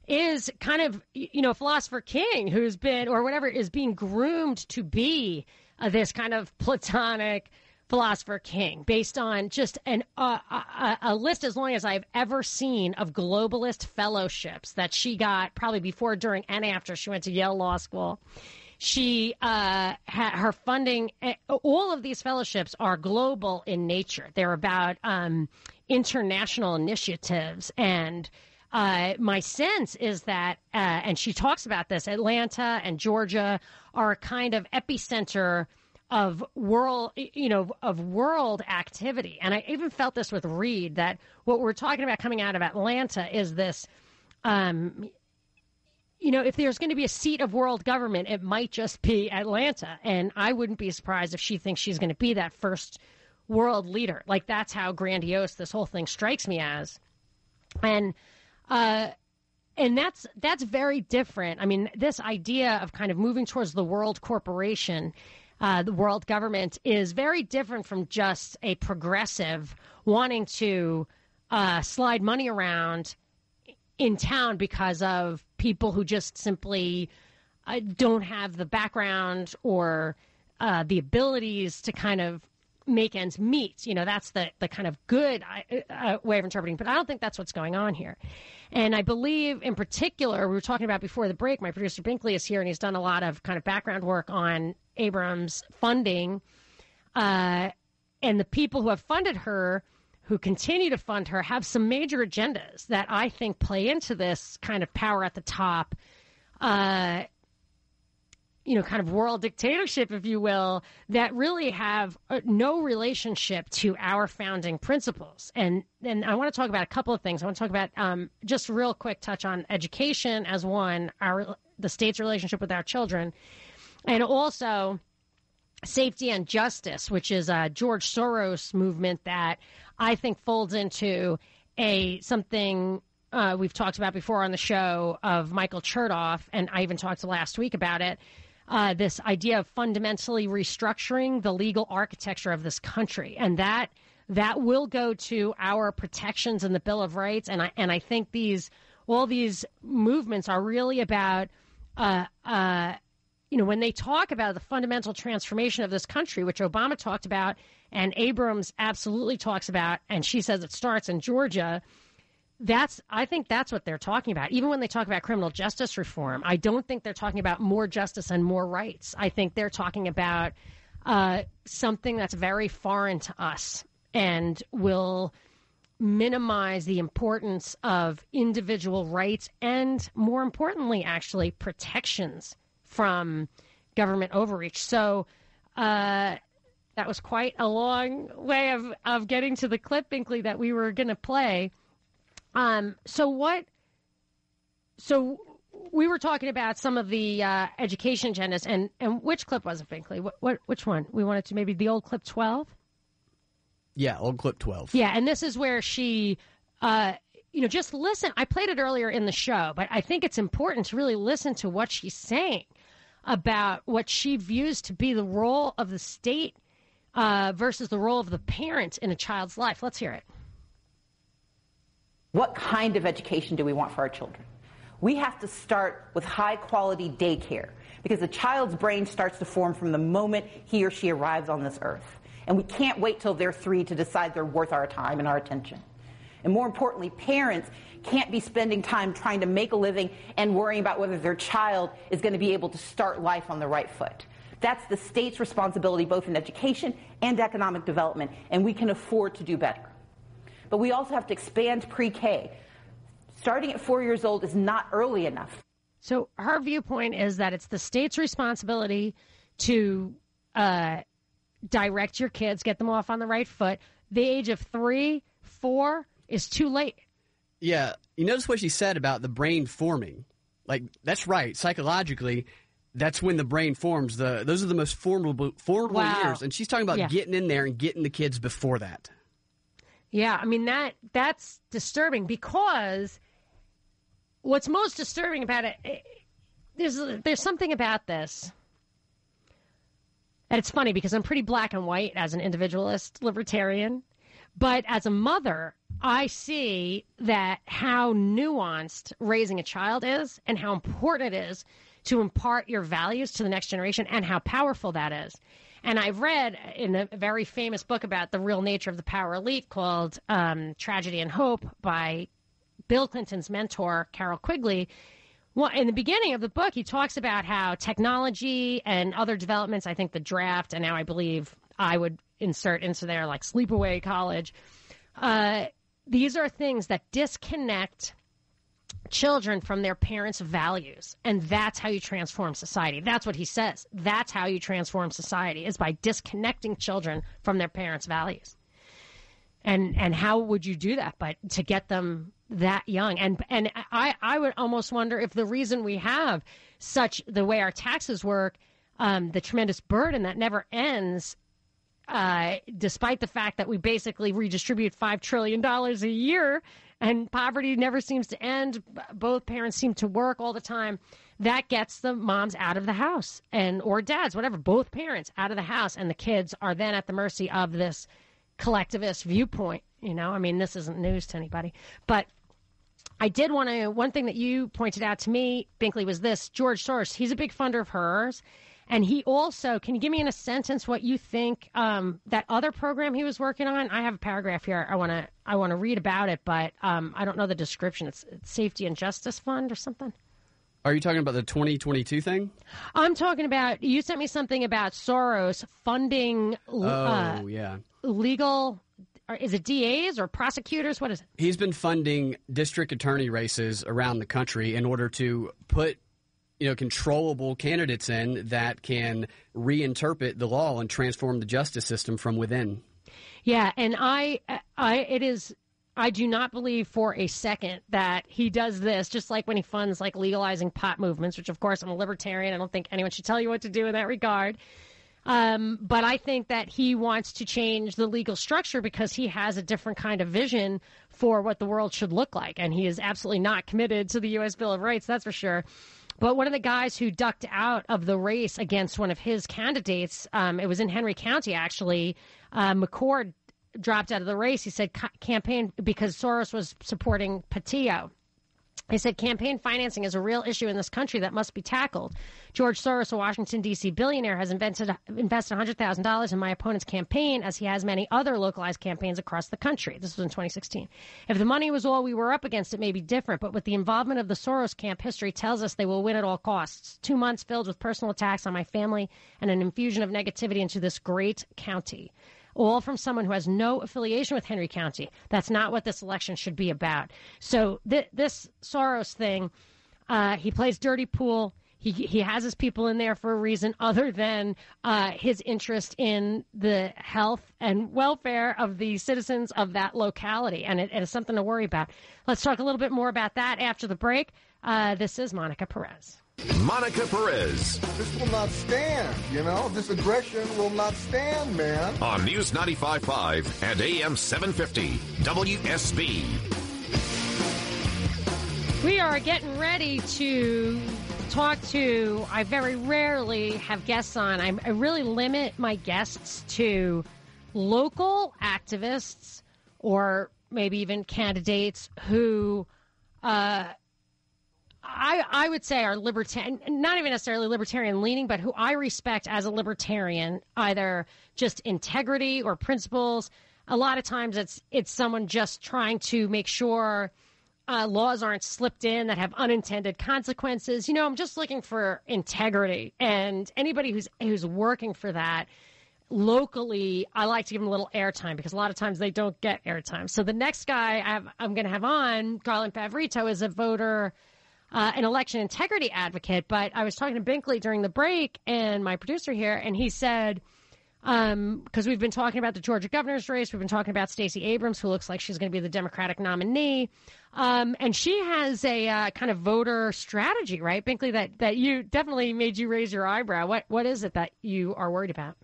is kind of you know philosopher king who's been or whatever is being groomed to be uh, this kind of platonic philosopher king based on just an uh, a, a, list as long as I've ever seen of globalist fellowships that she got probably before, during, and after she went to Yale Law School. She uh, ha- her funding. Eh, all of these fellowships are global in nature. They're about um, international initiatives and. Uh, my sense is that, uh, and she talks about this, Atlanta and Georgia are a kind of epicenter of world, you know, of world activity. And I even felt this with Reed that what we're talking about coming out of Atlanta is this, um, you know, if there's going to be a seat of world government, it might just be Atlanta. And I wouldn't be surprised if she thinks she's going to be that first world leader. Like, that's how grandiose this whole thing strikes me as. And, uh, and that's that's very different. I mean, this idea of kind of moving towards the world corporation, uh, the world government, is very different from just a progressive wanting to uh, slide money around in town because of people who just simply uh, don't have the background or uh, the abilities to kind of make ends meet. You know, that's the, the kind of good uh, uh, way of interpreting, but I don't think that's what's going on here. And I believe, in particular, we were talking about before the break, my producer Binkley is here and he's done a lot of kind of background work on Abrams funding. Uh, and the people who have funded her who continue to fund her have some major agendas that I think play into this kind of power at the top. Uh, you know, kind of world dictatorship, if you will, that really have uh, no relationship to our founding principles. And and I want to talk about a couple of things. I want to talk about um, just real quick touch on education as one, our the state's relationship with our children, and also safety and justice, which is a George Soros movement that I think folds into a something uh, we've talked about before on the show of Michael Chertoff, and I even talked last week about it. Uh, this idea of fundamentally restructuring the legal architecture of this country, and that that will go to our protections in the Bill of Rights, and I and I think these all these movements are really about. Uh, uh, you know, when they talk about the fundamental transformation of this country, which Obama talked about and Abrams absolutely talks about, and she says it starts in Georgia, that's I think that's what they're talking about. Even when they talk about criminal justice reform, I don't think they're talking about more justice and more rights. I think they're talking about uh, something that's very foreign to us and will minimize the importance of individual rights and, more importantly, actually protections from government overreach. So. Uh, that was quite a long way of, of getting to the clip, Binkley, that we were going to play. Um, so what? So we were talking about some of the uh, education agendas, and and which clip was it, Binkley? What, what which one? We wanted to maybe the old clip twelve. Yeah, old clip twelve. Yeah, and this is where she. Uh, you know, just listen. I played it earlier in the show, but I think it's important to really listen to what she's saying about what she views to be the role of the state uh, versus the role of the parent in a child's life. Let's hear it. What kind of education do we want for our children? We have to start with high quality daycare because a child's brain starts to form from the moment he or she arrives on this earth. And we can't wait till they're three to decide they're worth our time and our attention. And more importantly, parents can't be spending time trying to make a living and worrying about whether their child is going to be able to start life on the right foot. That's the state's responsibility both in education and economic development, and we can afford to do better. But we also have to expand pre K. Starting at four years old is not early enough. So her viewpoint is that it's the state's responsibility to uh, direct your kids, get them off on the right foot. The age of three, four is too late. Yeah, you notice what she said about the brain forming. Like that's right. Psychologically, that's when the brain forms. The those are the most formidable formidable Wow. years, and she's talking about Yeah. getting in there and getting the kids before that. Yeah, I mean that that's disturbing because what's most disturbing about it eh, there's there's something about this. And it's funny because I'm pretty black and white as an individualist libertarian, but as a mother, I see that how nuanced raising a child is and how important it is to impart your values to the next generation and how powerful that is. And I've read in a very famous book about the real nature of the power elite called um, Tragedy and Hope by Bill Clinton's mentor, Carroll Quigley. Well, in the beginning of the book, he talks about how technology and other developments, I think the draft, and now I believe I would insert into there like sleepaway college, uh, these are things that disconnect children from their parents' values. And that's how you transform society. That's what he says. That's how you transform society is by disconnecting children from their parents' values. And and how would you do that? But to get them that young. And and I, I would almost wonder if the reason we have such the way our taxes work, um, the tremendous burden that never ends uh, despite the fact that we basically redistribute five trillion dollars a year and poverty never seems to end. Both parents seem to work all the time. That gets the moms out of the house and or dads, whatever, both parents out of the house, and the kids are then at the mercy of this collectivist viewpoint. You know, I mean, this isn't news to anybody, but I did want to. One thing that you pointed out to me, Binkley, was this: George Soros. He's a big funder of hers, and he also. Can you give me in a sentence what you think um, that other program he was working on? I have a paragraph here. I want to. I want to read about it, but um, I don't know the description. It's, it's Safety and Justice Fund or something. Are you talking about the 2022 thing? I'm talking about. You sent me something about Soros funding Oh, uh, yeah. legal. Or is it DAs or prosecutors? What is it? He's been funding district attorney races around the country in order to put you know controllable candidates in that can reinterpret the law and transform the justice system from within. Yeah, and I, I, it is. I do not believe for a second that he does this just like when he funds like legalizing pot movements, which of course I'm a libertarian. I don't think anyone should tell you what to do in that regard. Um, but I think that he wants to change the legal structure because he has a different kind of vision for what the world should look like. And he is absolutely not committed to the U.S. Bill of Rights, that's for sure. But one of the guys who ducked out of the race against one of his candidates, um, it was in Henry County actually, uh, McCord dropped out of the race. He said campaign because Soros was supporting Pattillo. He said campaign financing is a real issue in this country that must be tackled. George Soros, a Washington, D.C. billionaire, has invented, invested $100,000 in my opponent's campaign, as he has many other localized campaigns across the country. This was in 2016. If the money was all we were up against, it may be different, but with the involvement of the Soros camp, history tells us they will win at all costs. Two months filled with personal attacks on my family and an infusion of negativity into this great county all from someone who has no affiliation with Henry County. That's not what this election should be about. So th- this Soros thing, uh, he plays dirty pool. He, he has his people in there for a reason other than uh, his interest in the health and welfare of the citizens of that locality. And it, it is something to worry about. Let's talk a little bit more about that after the break. Uh, this is Monica Perez. Monica Perez. This will not stand, you know? This aggression will not stand, man. On News 95.5 and AM 750, WSB. We are getting ready to talk to, I very rarely have guests on. I, I really limit my guests to local activists or maybe even candidates who uh, I, I would say are libertarian, not even necessarily libertarian leaning, but who I respect as a libertarian, either just integrity or principles. A lot of times it's it's someone just trying to make sure uh, laws aren't slipped in that have unintended consequences. You know, I'm just looking for integrity, and anybody who's who's working for that locally, I like to give them a little airtime because a lot of times they don't get airtime. So the next guy I I'm going to have on, Garland Favorito, is a voter uh, an election integrity advocate. But I was talking to Binkley during the break and my producer here, and he said, because um, we've been talking about the Georgia governor's race, we've been talking about Stacey Abrams, who looks like she's going to be the Democratic nominee, um, and she has a uh, kind of voter strategy, right, Binkley? That that you definitely made you raise your eyebrow. What what is it that you are worried about?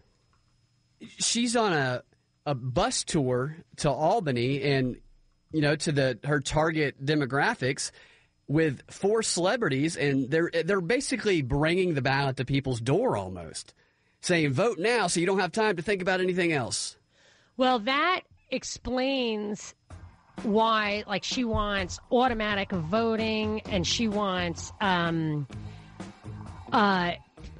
She's on a a bus tour to Albany, and you know to the her target demographics with four celebrities, and they're they're basically bringing the ballot to people's door almost, saying vote now so you don't have time to think about anything else. Well, that explains why, like, she wants automatic voting and she wants um, uh,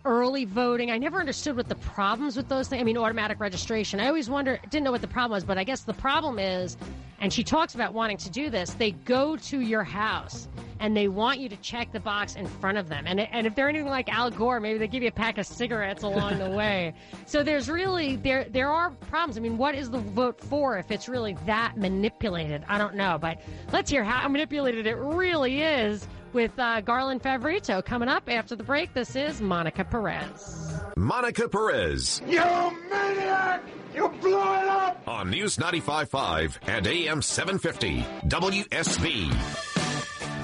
early voting. I never understood what the problems with those things. I mean, automatic registration. I always wonder, didn't know what the problem was, but I guess the problem is, and she talks about wanting to do this. They go to your house and they want you to check the box in front of them. And and if they're anything like Al Gore, maybe they give you a pack of cigarettes along the way. So there's really there there are problems. I mean, what is the vote for if it's really that manipulated? I don't know, but let's hear how manipulated it really is with uh, Garland Favorito coming up after the break. This is Monica Perez. Monica Perez. You maniac! You blew it up! On News 95.5 and AM 750, WSB.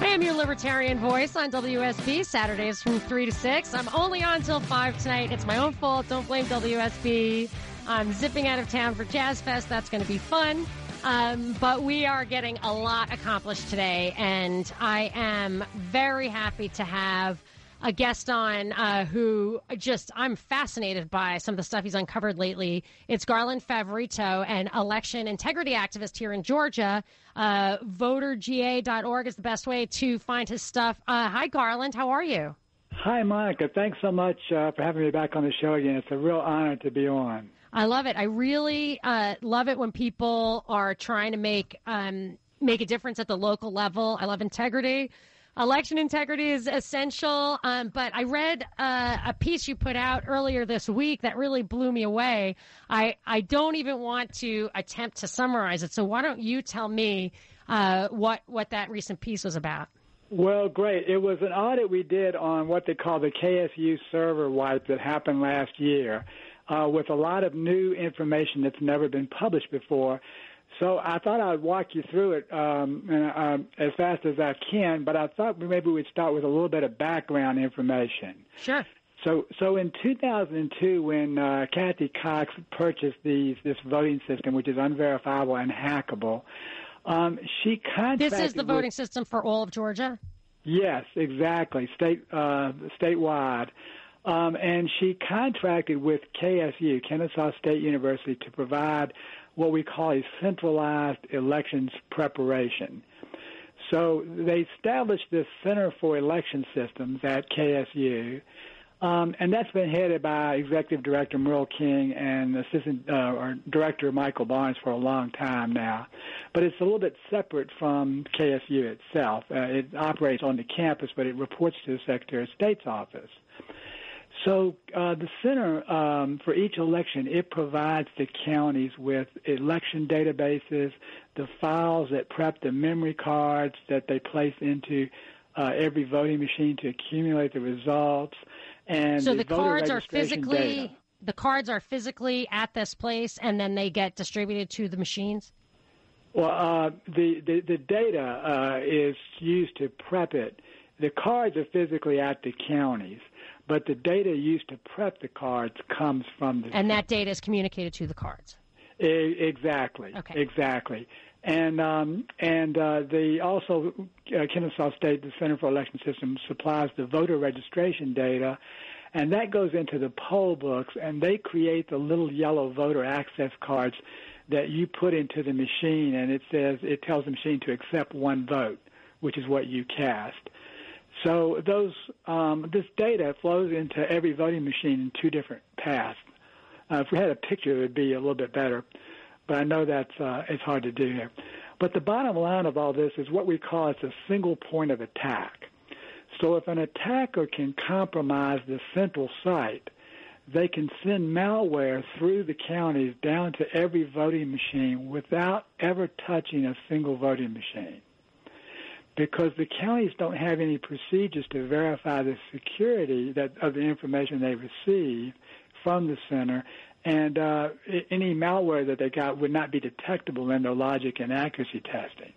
I am your libertarian voice on WSB, Saturdays from 3 to 6. I'm only on till 5 tonight. It's my own fault. Don't blame WSB. I'm zipping out of town for Jazz Fest. That's going to be fun. Um, but we are getting a lot accomplished today, and I am very happy to have a guest on uh, who just I'm fascinated by some of the stuff he's uncovered lately. It's Garland Favorito, an election integrity activist here in Georgia. Uh, voterga.org is the best way to find his stuff. Uh, hi, Garland. How are you? Hi, Monica. Thanks so much uh, for having me back on the show again. It's a real honor to be on. I love it. I really uh, love it when people are trying to make um, make a difference at the local level. I love integrity. Election integrity is essential. Um, but I read uh, a piece you put out earlier this week that really blew me away. I I don't even want to attempt to summarize it. So why don't you tell me uh, what what that recent piece was about? Well, great. It was an audit we did on what they call the KSU server wipe that happened last year uh, with a lot of new information that's never been published before. So I thought I'd walk you through it um, uh, as fast as I can, but I thought maybe we'd start with a little bit of background information. Sure. So, so in 2002, when uh, Cathy Cox purchased these this voting system, which is unverifiable and hackable, um, she contracted. This is the voting with, system for all of Georgia. Yes, exactly, state uh, statewide. Um, and she contracted with KSU, Kennesaw State University, to provide what we call a centralized elections preparation. So they established this Center for Election Systems at KSU, um, and that's been headed by Executive Director Merle King and Assistant uh, or Director Michael Barnes for a long time now. But it's a little bit separate from KSU itself. Uh, it operates on the campus, but it reports to the Secretary of State's office. So uh, the center um, for each election it provides the counties with election databases, the files that prep the memory cards that they place into uh, every voting machine to accumulate the results, and so the, the cards are physically data. the cards are physically at this place, and then they get distributed to the machines. Well, uh, the, the the data uh, is used to prep it. The cards are physically at the counties but the data used to prep the cards comes from the and that data is communicated to the cards. Exactly. Okay. Exactly. And um, and uh, the also uh, Kennesaw State, the Center for Election Systems, supplies the voter registration data, and that goes into the poll books, and they create the little yellow voter access cards that you put into the machine, and it says it tells the machine to accept one vote, which is what you cast. So those um, this data flows into every voting machine in two different paths. Uh, if we had a picture, it would be a little bit better, but I know that's uh, it's hard to do here. But the bottom line of all this is what we call it's a single point of attack. So if an attacker can compromise the central site, they can send malware through the counties down to every voting machine without ever touching a single voting machine because the counties don't have any procedures to verify the security that of the information they receive from the center, and uh, any malware that they got would not be detectable in their logic and accuracy testing.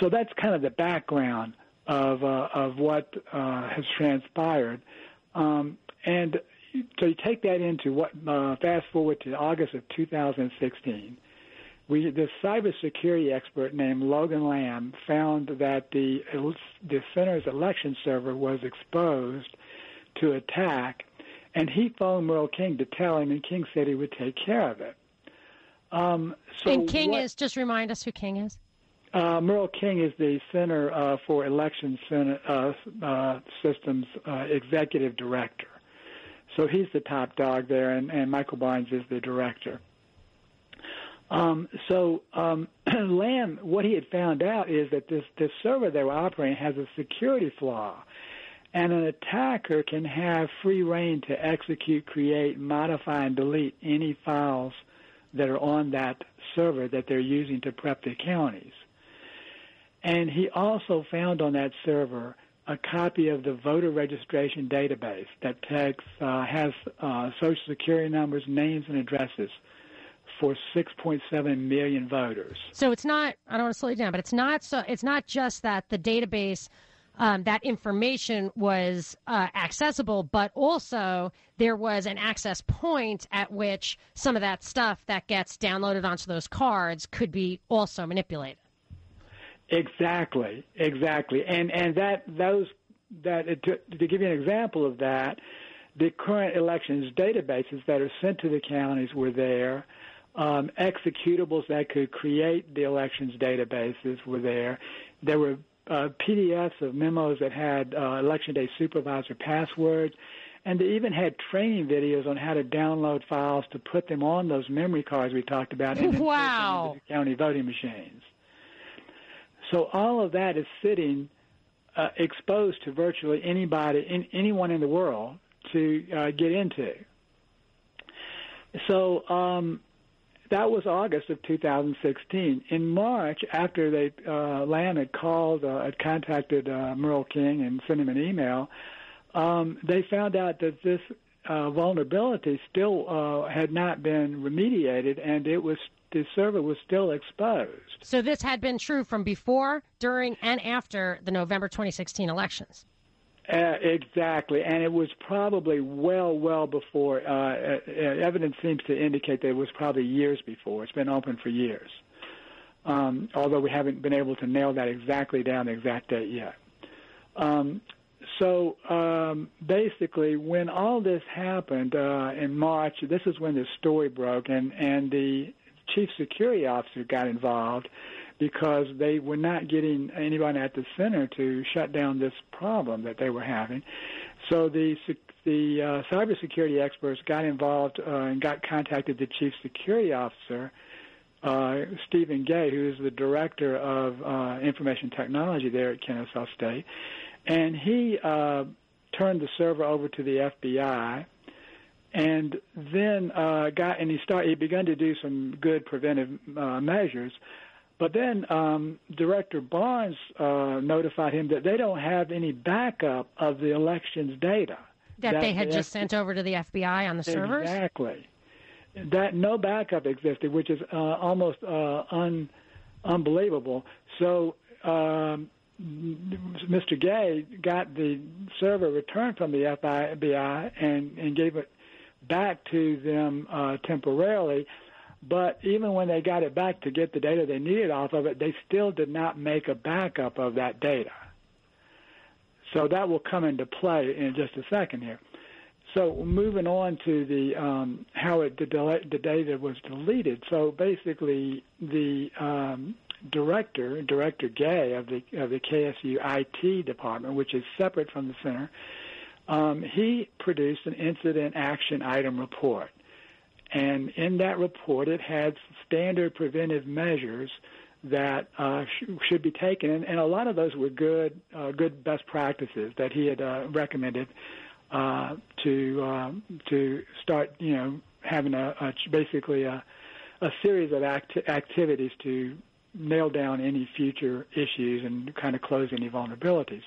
So that's kind of the background of uh, of what uh, has transpired, um, and so you take that into what uh, fast forward to August of 2016 we this cybersecurity expert named Logan Lamb found that the the center's election server was exposed to attack, and he phoned Merle King to tell him, and King said he would take care of it. Um, so and King what, is just remind us who King is. Uh, Merle King is the Center uh, for Election Center, uh, uh, Systems uh, Executive Director. So he's the top dog there, and, and Michael Barnes is the director. Um, so um, Lamb, what he had found out is that this, this server they were operating has a security flaw, and an attacker can have free reign to execute, create, modify, and delete any files that are on that server that they're using to prep the counties. And he also found on that server a copy of the voter registration database that takes, uh, has uh, social security numbers, names, and addresses for 6.7 million voters. So it's not. I don't want to slow you down, but it's not. So it's not just that the database. Um, that information was uh, accessible, but also there was an access point at which some of that stuff that gets downloaded onto those cards could be also manipulated. Exactly, exactly, and and that those that to, to give you an example of that, the current elections databases that are sent to the counties were there um, executables that could create the elections databases were there. There were uh, PDFs of memos that had uh, election day supervisor passwords, and they even had training videos on how to download files to put them on those memory cards we talked about and wow. the county voting machines. So all of that is sitting uh, exposed to virtually anybody, in, anyone in the world to uh, get into. So um, That was August of 2016. In March, after they uh, had called, uh, had contacted uh, Merle King and sent him an email, um, they found out that this uh, vulnerability still uh, had not been remediated, and it was the server was still exposed. So this had been true from before, during, and after the November 2016 elections. Uh, exactly, and it was probably well, well before. Uh, uh, evidence seems to indicate that it was probably years before. It's been open for years, um, although we haven't been able to nail that exactly down the exact date yet. Um, so um, basically, when all this happened uh, in March, this is when the story broke, and and the chief security officer got involved because they were not getting anybody at the center to shut down this problem that they were having. So the the uh, cybersecurity experts got involved uh, and got contacted the chief security officer, uh, Stephen Gay, who is the director of uh, information technology there at Kennesaw State, and he uh, turned the server over to the FBI and then uh, got and he started. He began to do some good preventive uh, measures, but then um, Director Barnes uh, notified him that they don't have any backup of the elections data that, that they had just sent over to the FBI on the servers. Exactly. That no backup existed, which is uh, almost uh, un, unbelievable. So. Um, Mr. Gay got the server returned from the FBI and, and gave it back to them uh, temporarily. But even when they got it back to get the data they needed off of it, they still did not make a backup of that data. So that will come into play in just a second here. So moving on to the um, how it the, the data was deleted. So basically, the um, director, Director Gay of the of the KSU IT department, which is separate from the center, um, he produced an incident action item report. And in that report, it had standard preventive measures that uh, sh- should be taken, and, and, a lot of those were good, uh, good best practices that he had uh, recommended uh, to um, to start, you know, having a, a basically a, a series of act- activities to nail down any future issues and kind of close any vulnerabilities.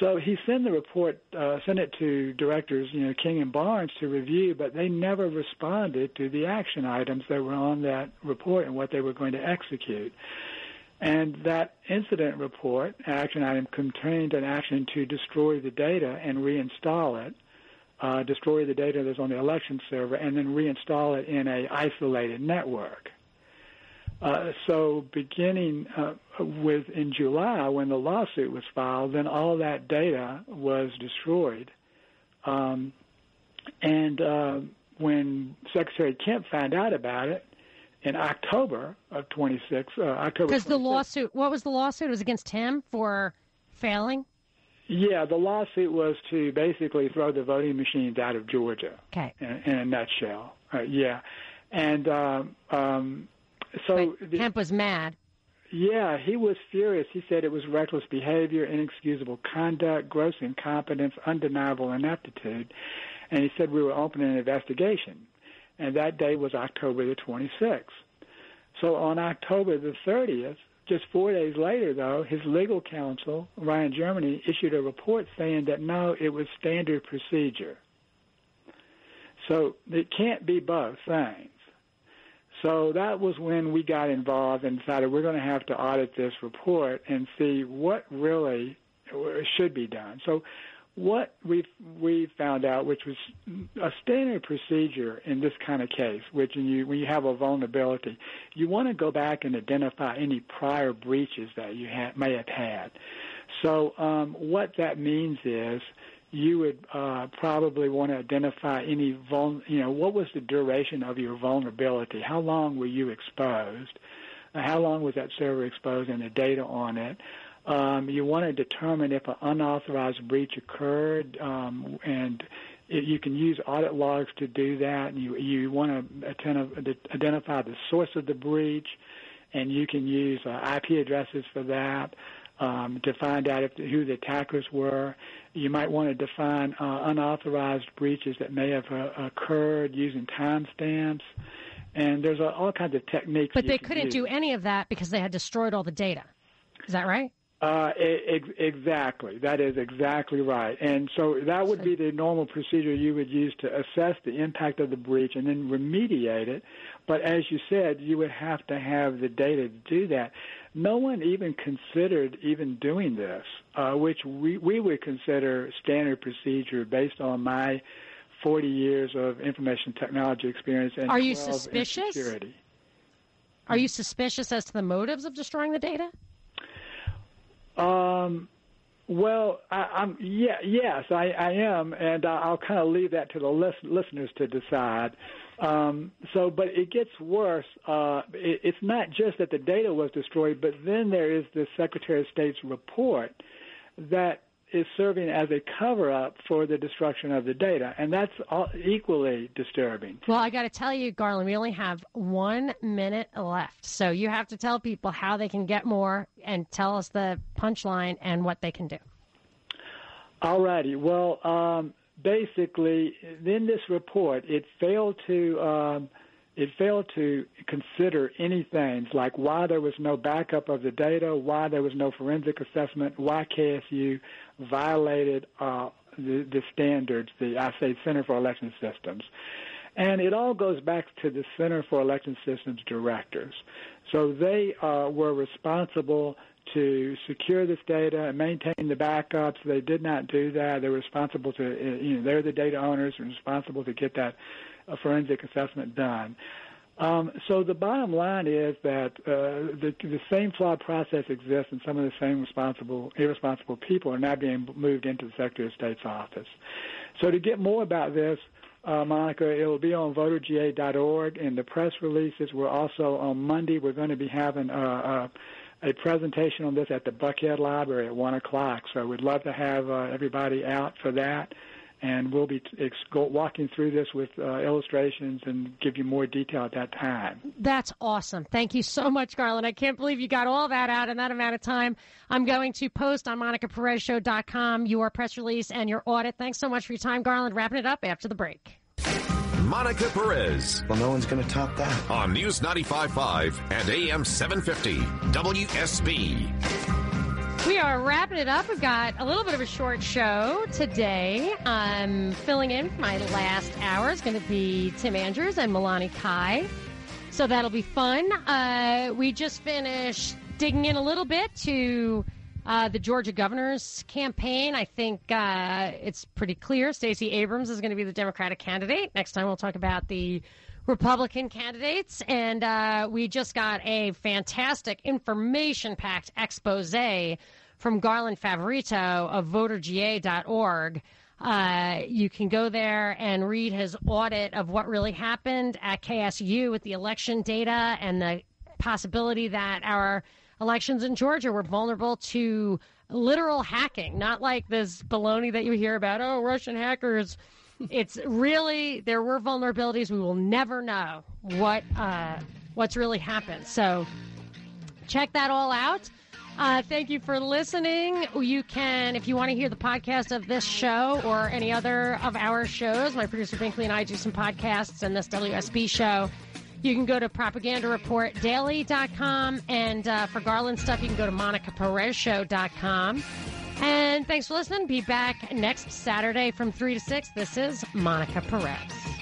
So he sent the report, uh, sent it to directors, you know, King and Barnes to review, but they never responded to the action items that were on that report and what they were going to execute. And that incident report, action item, contained an action to destroy the data and reinstall it, uh, destroy the data that's on the election server, and then reinstall it in a isolated network. Uh, so beginning uh, with in July when the lawsuit was filed, then all that data was destroyed. Um, and uh, when Secretary Kemp found out about it in October of 26, uh, October. Because the lawsuit, what was the lawsuit? It was against him for failing. Yeah, the lawsuit was to basically throw the voting machines out of Georgia. Okay. In, in a nutshell. Uh, yeah, and um, um, so but Kemp was mad. Yeah, he was furious. He said it was reckless behavior, inexcusable conduct, gross incompetence, undeniable ineptitude. And he said we were opening an investigation. And that day was October the 26th. So on October the 30th, just four days later, though, his legal counsel, Ryan Germany, issued a report saying that no, it was standard procedure. So it can't be both things. So that was when we got involved and decided we're going to have to audit this report and see what really should be done. So what we we found out, which was a standard procedure in this kind of case, which when you when you have a vulnerability, you want to go back and identify any prior breaches that you ha- may have had. So um, what that means is you would uh, probably want to identify any vul- you know what was the duration of your vulnerability? How long were you exposed? Uh, how long was that server exposed and the data on it? Um, you want to determine if an unauthorized breach occurred um, and it, you can use audit logs to do that and you you want to identify the source of the breach and you can use uh, IP addresses for that um, to find out if who the attackers were. You might want to define uh, unauthorized breaches that may have uh, occurred using timestamps. And there's a, all kinds of techniques. But they couldn't use. do any of that because they had destroyed all the data. Is that right? Uh, ex- exactly. That is exactly right. And so that would be the normal procedure you would use to assess the impact of the breach and then remediate it. But as you said, you would have to have the data to do that. No one even considered even doing this, uh, which we, we would consider standard procedure based on my 40 years of information technology experience and Are you 12 in suspicious? security. Are you suspicious as to the motives of destroying the data? Um, well, I, I'm yeah, yes, I, I am, and I'll kind of leave that to the lis- listeners to decide. Um, so, but it gets worse. Uh, it, it's not just that the data was destroyed, but then there is the Secretary of State's report that is serving as a cover-up for the destruction of the data, and that's all, equally disturbing. Well, I got to tell you, Garland, we only have one minute left. So you have to tell people how they can get more and tell us the punchline and what they can do. All righty. Well, um, basically, in this report, it failed to um, it failed to consider any things like why there was no backup of the data, why there was no forensic assessment, why KSU violated uh, the, the standards, the I say Center for Election Systems. And it all goes back to the Center for Election Systems directors. So they uh, were responsible to secure this data and maintain the backups. They did not do that. They're responsible to, uh, you know, they're the data owners and responsible to get that uh, forensic assessment done. Um, so the bottom line is that uh, the, the same flawed process exists, and some of the same responsible, irresponsible people are now being moved into the Secretary of State's office. So to get more about this, uh, Monica, it will be on voterga.org, and the press releases. We're also on Monday. We're going to be having uh, uh, a presentation on this at the Buckhead Library at one o'clock. So we'd love to have uh, everybody out for that and we'll be ex- walking through this with uh, illustrations and give you more detail at that time. That's awesome. Thank you so much, Garland. I can't believe you got all that out in that amount of time. I'm going to post on MonicaPerezShow.com your press release and your audit. Thanks so much for your time, Garland. Wrapping it up after the break. Monica Perez. Well, no one's going to top that. On News 95.5 and AM 750, WSB. We are wrapping it up. We've got a little bit of a short show today. I'm filling in for my last hour. It's going to be Tim Andrews and Milani Kai. So that'll be fun. Uh, we just finished digging in a little bit to uh, the Georgia governor's campaign. I think uh, it's pretty clear Stacey Abrams is going to be the Democratic candidate. Next time we'll talk about the Republican candidates. And uh, we just got a fantastic information packed expose from Garland Favorito of voterga.org. Uh, you can go there and read his audit of what really happened at KSU with the election data and the possibility that our elections in Georgia were vulnerable to literal hacking, not like this baloney that you hear about, oh, Russian hackers. it's really there were vulnerabilities. We will never know what uh, what's really happened. So check that all out. Uh, thank you for listening. You can, if you want to hear the podcast of this show or any other of our shows, my producer Binkley and I do some podcasts and this WSB show. You can go to propagandareportdaily.com. And uh, for Garland stuff, you can go to monicaperezshow.com. And thanks for listening. Be back next Saturday from 3 to 6. This is Monica Perez.